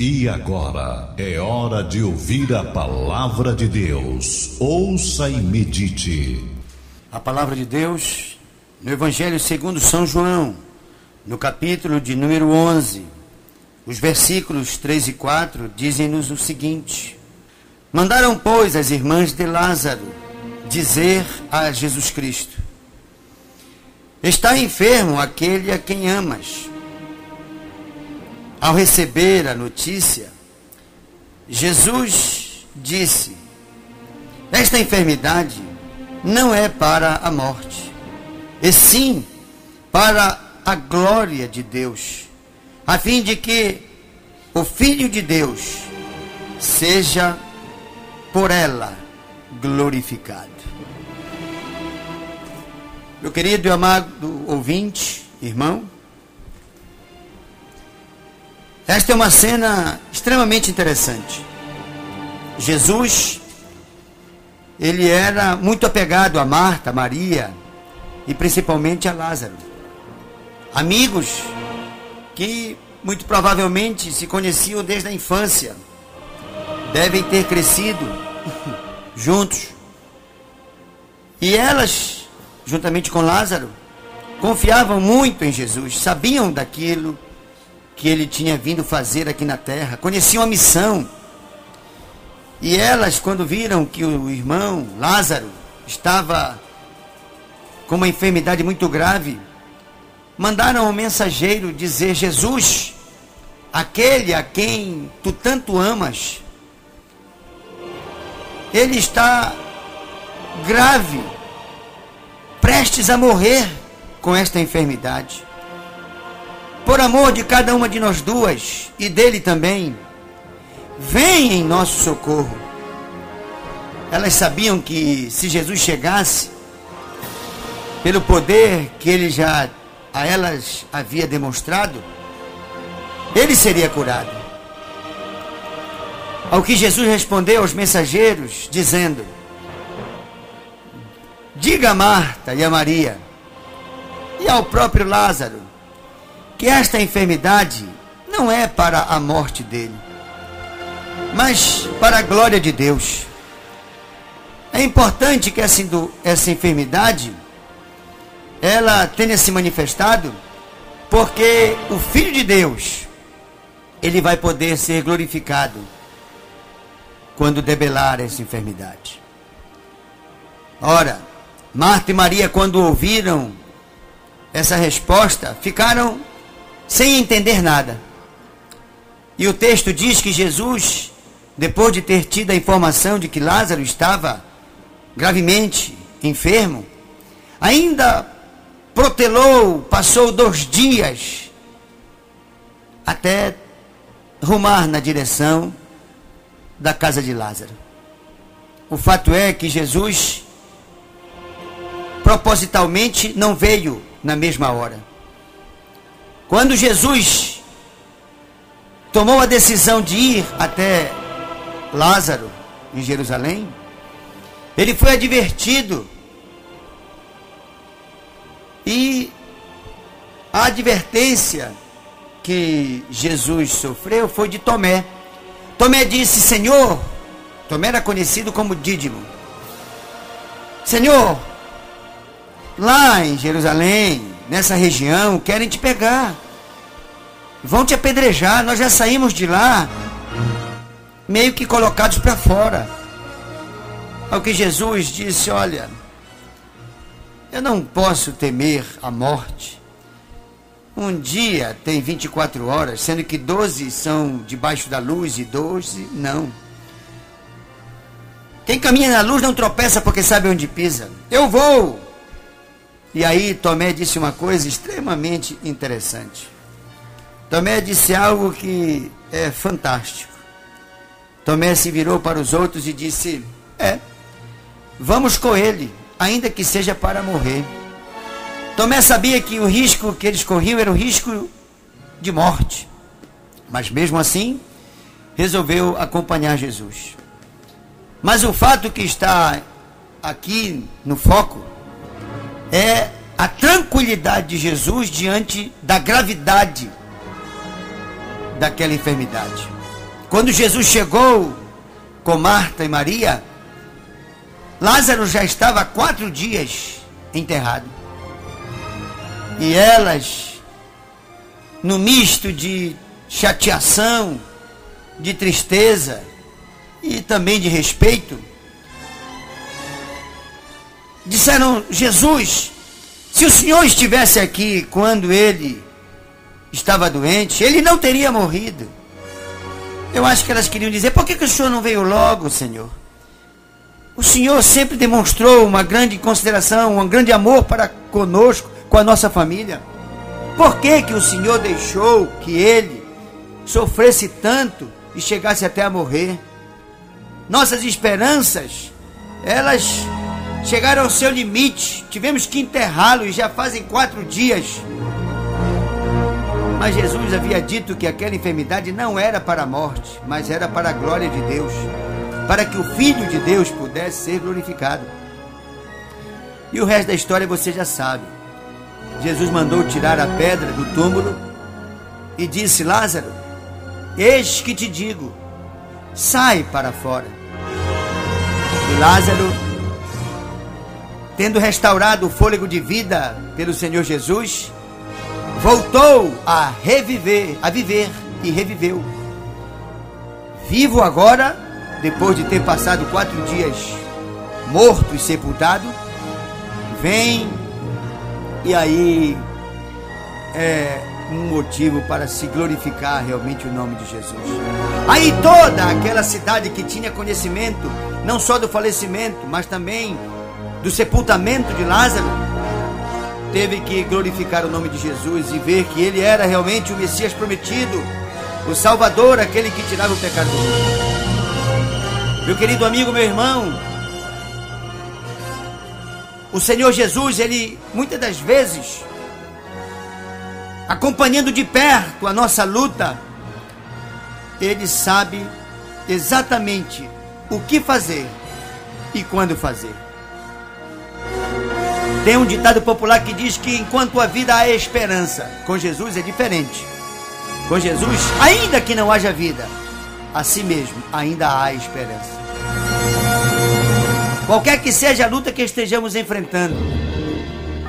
E agora é hora de ouvir a palavra de Deus. Ouça e medite. A palavra de Deus no Evangelho segundo São João, no capítulo de número 11. Os versículos 3 e 4 dizem-nos o seguinte: Mandaram, pois, as irmãs de Lázaro dizer a Jesus Cristo: Está enfermo aquele a quem amas. Ao receber a notícia, Jesus disse: Esta enfermidade não é para a morte, e sim para a glória de Deus, a fim de que o Filho de Deus seja por ela glorificado. Meu querido e amado ouvinte, irmão, esta é uma cena extremamente interessante. Jesus, ele era muito apegado a Marta, Maria e principalmente a Lázaro. Amigos que muito provavelmente se conheciam desde a infância. Devem ter crescido juntos. E elas, juntamente com Lázaro, confiavam muito em Jesus, sabiam daquilo que ele tinha vindo fazer aqui na terra, conheciam a missão. E elas, quando viram que o irmão Lázaro estava com uma enfermidade muito grave, mandaram um mensageiro dizer: Jesus, aquele a quem tu tanto amas, ele está grave, prestes a morrer com esta enfermidade por amor de cada uma de nós duas e dele também, vem em nosso socorro. Elas sabiam que se Jesus chegasse, pelo poder que ele já a elas havia demonstrado, ele seria curado. Ao que Jesus respondeu aos mensageiros, dizendo: Diga a Marta e a Maria, e ao próprio Lázaro, que esta enfermidade não é para a morte dele, mas para a glória de Deus. É importante que essa, essa enfermidade ela tenha se manifestado, porque o Filho de Deus ele vai poder ser glorificado quando debelar essa enfermidade. Ora, Marta e Maria, quando ouviram essa resposta, ficaram sem entender nada. E o texto diz que Jesus, depois de ter tido a informação de que Lázaro estava gravemente enfermo, ainda protelou, passou dois dias até rumar na direção da casa de Lázaro. O fato é que Jesus propositalmente não veio na mesma hora. Quando Jesus tomou a decisão de ir até Lázaro, em Jerusalém, ele foi advertido. E a advertência que Jesus sofreu foi de Tomé. Tomé disse: Senhor, Tomé era conhecido como Dídimo. Senhor, lá em Jerusalém, nessa região querem te pegar. Vão te apedrejar. Nós já saímos de lá meio que colocados para fora. Ao que Jesus disse: Olha, eu não posso temer a morte. Um dia tem 24 horas, sendo que 12 são debaixo da luz e 12 não. Quem caminha na luz não tropeça porque sabe onde pisa. Eu vou e aí Tomé disse uma coisa extremamente interessante. Tomé disse algo que é fantástico. Tomé se virou para os outros e disse: É, vamos com ele, ainda que seja para morrer. Tomé sabia que o risco que eles corriam era o risco de morte. Mas mesmo assim, resolveu acompanhar Jesus. Mas o fato que está aqui no foco é a tranquilidade de Jesus diante da gravidade daquela enfermidade. Quando Jesus chegou com Marta e Maria, Lázaro já estava há quatro dias enterrado. E elas, no misto de chateação, de tristeza e também de respeito, disseram: Jesus, se o Senhor estivesse aqui quando ele estava doente, ele não teria morrido. Eu acho que elas queriam dizer: por que, que o Senhor não veio logo, Senhor? O Senhor sempre demonstrou uma grande consideração, um grande amor para conosco, com a nossa família. Por que, que o Senhor deixou que ele sofresse tanto e chegasse até a morrer? Nossas esperanças, elas chegaram ao seu limite. Tivemos que enterrá-lo e já fazem quatro dias. Mas Jesus havia dito que aquela enfermidade não era para a morte, mas era para a glória de Deus para que o Filho de Deus pudesse ser glorificado. E o resto da história você já sabe. Jesus mandou tirar a pedra do túmulo e disse: Lázaro, eis que te digo, sai para fora. E Lázaro, tendo restaurado o fôlego de vida pelo Senhor Jesus, voltou a reviver, a viver e reviveu. Vivo agora depois de ter passado quatro dias morto e sepultado, vem e aí é um motivo para se glorificar realmente o nome de Jesus. Aí toda aquela cidade que tinha conhecimento, não só do falecimento, mas também do sepultamento de Lázaro, teve que glorificar o nome de Jesus e ver que ele era realmente o Messias prometido, o Salvador, aquele que tirava o pecado do mundo. Meu querido amigo, meu irmão, o Senhor Jesus, ele muitas das vezes, acompanhando de perto a nossa luta, ele sabe exatamente o que fazer e quando fazer. Tem um ditado popular que diz que enquanto a vida há esperança, com Jesus é diferente. Com Jesus, ainda que não haja vida, a si mesmo ainda há esperança. Qualquer que seja a luta que estejamos enfrentando,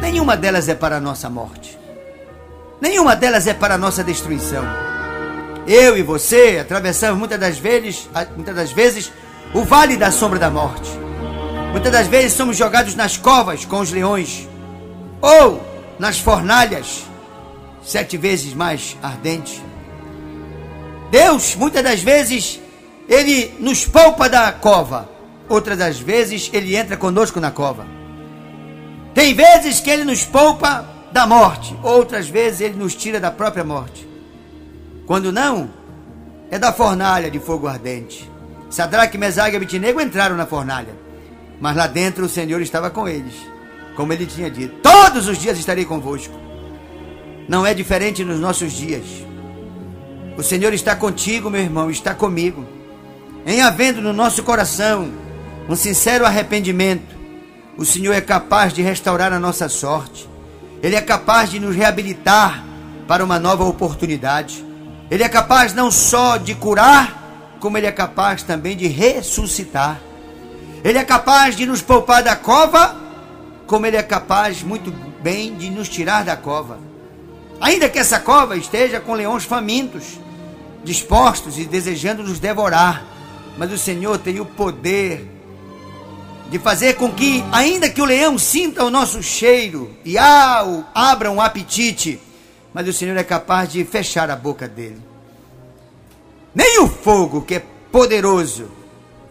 nenhuma delas é para a nossa morte. Nenhuma delas é para a nossa destruição. Eu e você atravessamos muitas das vezes, muitas das vezes o vale da sombra da morte. Muitas das vezes somos jogados nas covas com os leões ou nas fornalhas sete vezes mais ardentes. Deus, muitas das vezes, ele nos poupa da cova outras das vezes ele entra conosco na cova. Tem vezes que ele nos poupa da morte, outras vezes ele nos tira da própria morte. Quando não, é da fornalha de fogo ardente. Sadraque, Mesague e Abitinego entraram na fornalha, mas lá dentro o Senhor estava com eles, como ele tinha dito: Todos os dias estarei convosco. Não é diferente nos nossos dias. O Senhor está contigo, meu irmão, está comigo. Em havendo no nosso coração um sincero arrependimento, o Senhor é capaz de restaurar a nossa sorte. Ele é capaz de nos reabilitar para uma nova oportunidade. Ele é capaz não só de curar, como ele é capaz também de ressuscitar. Ele é capaz de nos poupar da cova, como ele é capaz muito bem de nos tirar da cova. Ainda que essa cova esteja com leões famintos, dispostos e desejando nos devorar, mas o Senhor tem o poder de fazer com que, ainda que o leão sinta o nosso cheiro e ah, abra um apetite, mas o Senhor é capaz de fechar a boca dele. Nem o fogo, que é poderoso,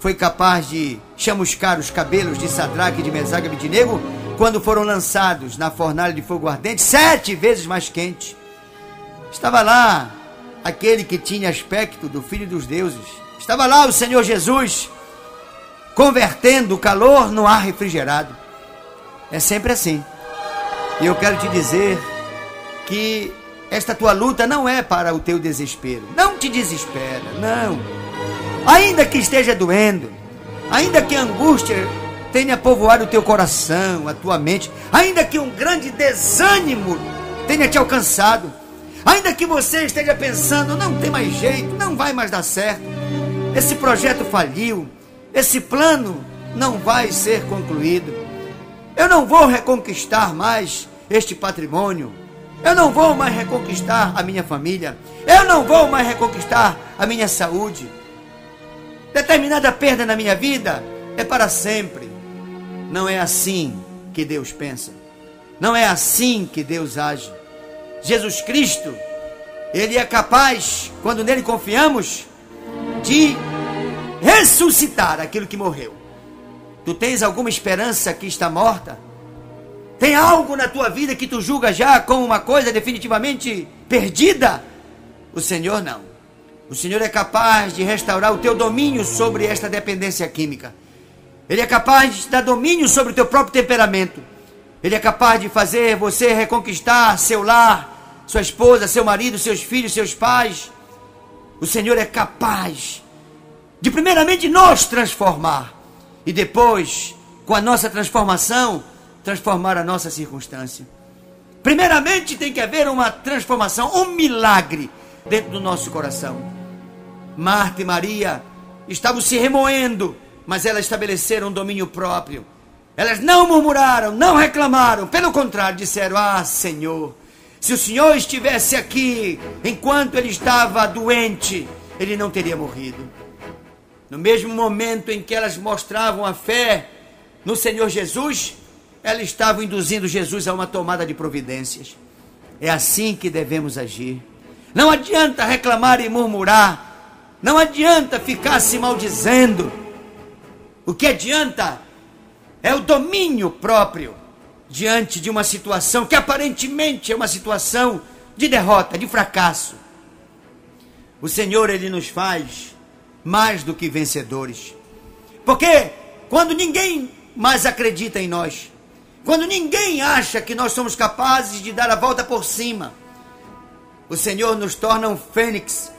foi capaz de chamuscar os cabelos de Sadraque, de Mesaga e Abednego quando foram lançados na fornalha de fogo ardente, sete vezes mais quente. Estava lá aquele que tinha aspecto do Filho dos Deuses. Estava lá o Senhor Jesus convertendo o calor no ar refrigerado. É sempre assim. E eu quero te dizer que esta tua luta não é para o teu desespero. Não te desespera, não. Ainda que esteja doendo, ainda que a angústia tenha povoado o teu coração, a tua mente, ainda que um grande desânimo tenha te alcançado, ainda que você esteja pensando, não tem mais jeito, não vai mais dar certo, esse projeto faliu, esse plano não vai ser concluído. Eu não vou reconquistar mais este patrimônio. Eu não vou mais reconquistar a minha família. Eu não vou mais reconquistar a minha saúde. Determinada perda na minha vida é para sempre. Não é assim que Deus pensa. Não é assim que Deus age. Jesus Cristo, Ele é capaz, quando nele confiamos, de ressuscitar aquilo que morreu. Tu tens alguma esperança que está morta? Tem algo na tua vida que tu julga já como uma coisa definitivamente perdida? O Senhor não. O Senhor é capaz de restaurar o teu domínio sobre esta dependência química. Ele é capaz de dar domínio sobre o teu próprio temperamento. Ele é capaz de fazer você reconquistar seu lar, sua esposa, seu marido, seus filhos, seus pais. O Senhor é capaz de, primeiramente, nos transformar e depois, com a nossa transformação, transformar a nossa circunstância. Primeiramente, tem que haver uma transformação, um milagre dentro do nosso coração. Marta e Maria estavam se remoendo, mas elas estabeleceram um domínio próprio. Elas não murmuraram, não reclamaram, pelo contrário, disseram: Ah, Senhor, se o Senhor estivesse aqui enquanto ele estava doente, ele não teria morrido. No mesmo momento em que elas mostravam a fé no Senhor Jesus, elas estavam induzindo Jesus a uma tomada de providências. É assim que devemos agir. Não adianta reclamar e murmurar. Não adianta ficar se maldizendo. O que adianta é o domínio próprio diante de uma situação que aparentemente é uma situação de derrota, de fracasso. O Senhor, Ele nos faz mais do que vencedores. Porque quando ninguém mais acredita em nós, quando ninguém acha que nós somos capazes de dar a volta por cima, o Senhor nos torna um fênix.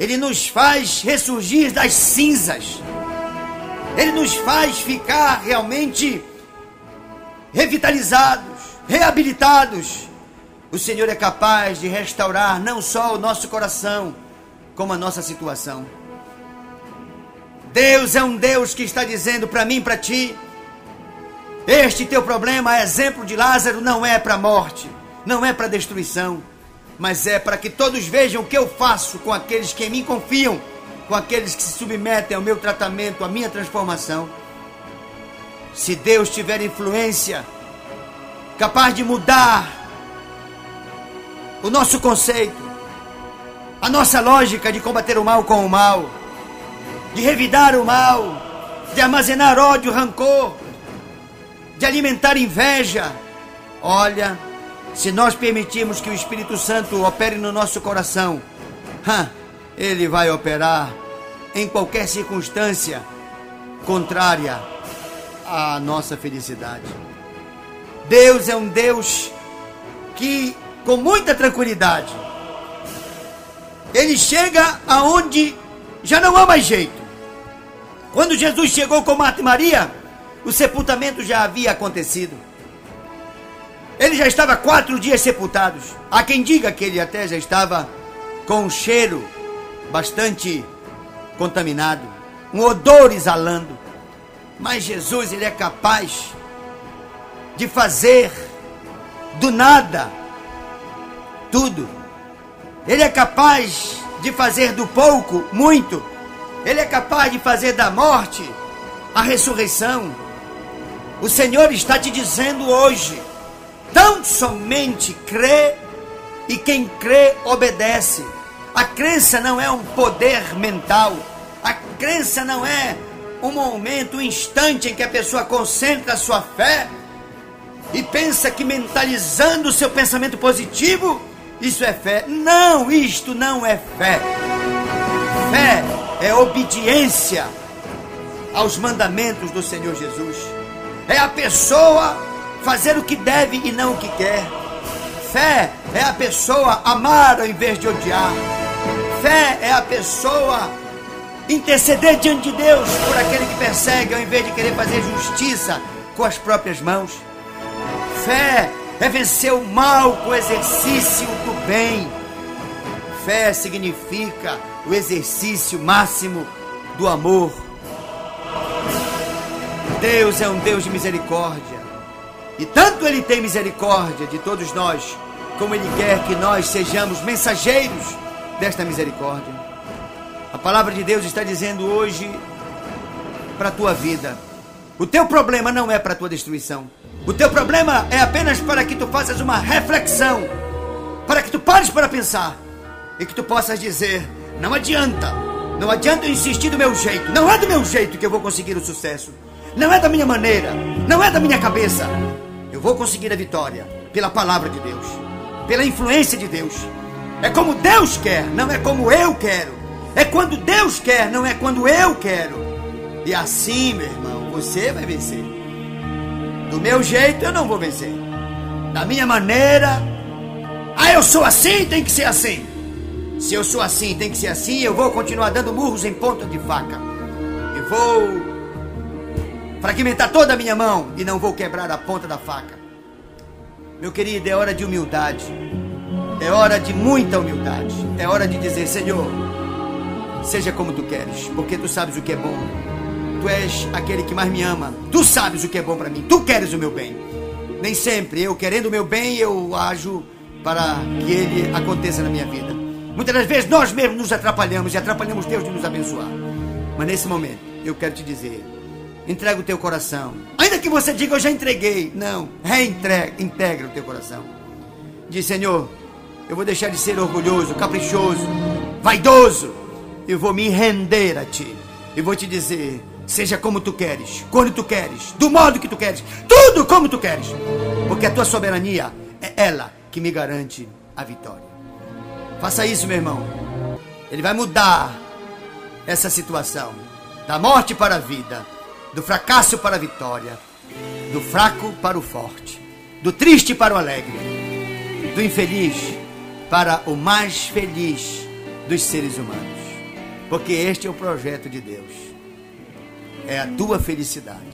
Ele nos faz ressurgir das cinzas. Ele nos faz ficar realmente revitalizados, reabilitados. O Senhor é capaz de restaurar não só o nosso coração, como a nossa situação. Deus é um Deus que está dizendo para mim para ti: este teu problema, exemplo de Lázaro, não é para morte, não é para destruição, mas é para que todos vejam o que eu faço com aqueles que em mim confiam, com aqueles que se submetem ao meu tratamento, à minha transformação. Se Deus tiver influência, capaz de mudar o nosso conceito, a nossa lógica de combater o mal com o mal, de revidar o mal, de armazenar ódio, rancor, de alimentar inveja. Olha, se nós permitirmos que o Espírito Santo opere no nosso coração, ele vai operar em qualquer circunstância contrária à nossa felicidade. Deus é um Deus que, com muita tranquilidade, ele chega aonde já não há mais jeito. Quando Jesus chegou com Marta e Maria, o sepultamento já havia acontecido. Ele já estava quatro dias sepultados. Há quem diga que ele até já estava com um cheiro bastante contaminado, um odor exalando. Mas Jesus, ele é capaz de fazer do nada tudo. Ele é capaz de fazer do pouco muito. Ele é capaz de fazer da morte a ressurreição. O Senhor está te dizendo hoje: tão somente crê e quem crê obedece. A crença não é um poder mental. A crença não é um momento, um instante em que a pessoa concentra a sua fé e pensa que mentalizando o seu pensamento positivo, isso é fé. Não, isto não é fé. Fé é obediência aos mandamentos do Senhor Jesus. É a pessoa fazer o que deve e não o que quer. Fé é a pessoa amar ao invés de odiar. Fé é a pessoa interceder diante de Deus por aquele que persegue ao invés de querer fazer justiça com as próprias mãos. Fé é vencer o mal com o exercício do bem. Fé significa o exercício máximo do amor. Deus é um Deus de misericórdia. E tanto Ele tem misericórdia de todos nós, como Ele quer que nós sejamos mensageiros desta misericórdia. A palavra de Deus está dizendo hoje para a tua vida: o teu problema não é para a tua destruição. O teu problema é apenas para que tu faças uma reflexão, para que tu pares para pensar e que tu possas dizer: não adianta, não adianta eu insistir do meu jeito, não é do meu jeito que eu vou conseguir o sucesso, não é da minha maneira, não é da minha cabeça. Eu vou conseguir a vitória pela palavra de Deus, pela influência de Deus. É como Deus quer, não é como eu quero. É quando Deus quer, não é quando eu quero. E assim, meu irmão, você vai vencer. Do meu jeito eu não vou vencer. Da minha maneira. Ah, eu sou assim, tem que ser assim. Se eu sou assim, tem que ser assim, eu vou continuar dando murros em ponta de faca. Eu vou fragmentar toda a minha mão e não vou quebrar a ponta da faca. Meu querido, é hora de humildade. É hora de muita humildade. É hora de dizer, Senhor, seja como tu queres, porque tu sabes o que é bom. Tu és aquele que mais me ama. Tu sabes o que é bom para mim. Tu queres o meu bem. Nem sempre eu querendo o meu bem, eu ajo para que ele aconteça na minha vida. Muitas das vezes nós mesmos nos atrapalhamos e atrapalhamos Deus de nos abençoar. Mas nesse momento, eu quero te dizer: entrega o teu coração. Ainda que você diga, eu já entreguei. Não, reintegra integra o teu coração. Diz, Senhor, eu vou deixar de ser orgulhoso, caprichoso, vaidoso. Eu vou me render a Ti. E vou te dizer, seja como tu queres, quando tu queres, do modo que tu queres, tudo como tu queres. Porque a tua soberania é ela que me garante a vitória. Faça isso, meu irmão. Ele vai mudar essa situação da morte para a vida, do fracasso para a vitória, do fraco para o forte, do triste para o alegre, do infeliz para o mais feliz dos seres humanos. Porque este é o projeto de Deus. É a tua felicidade.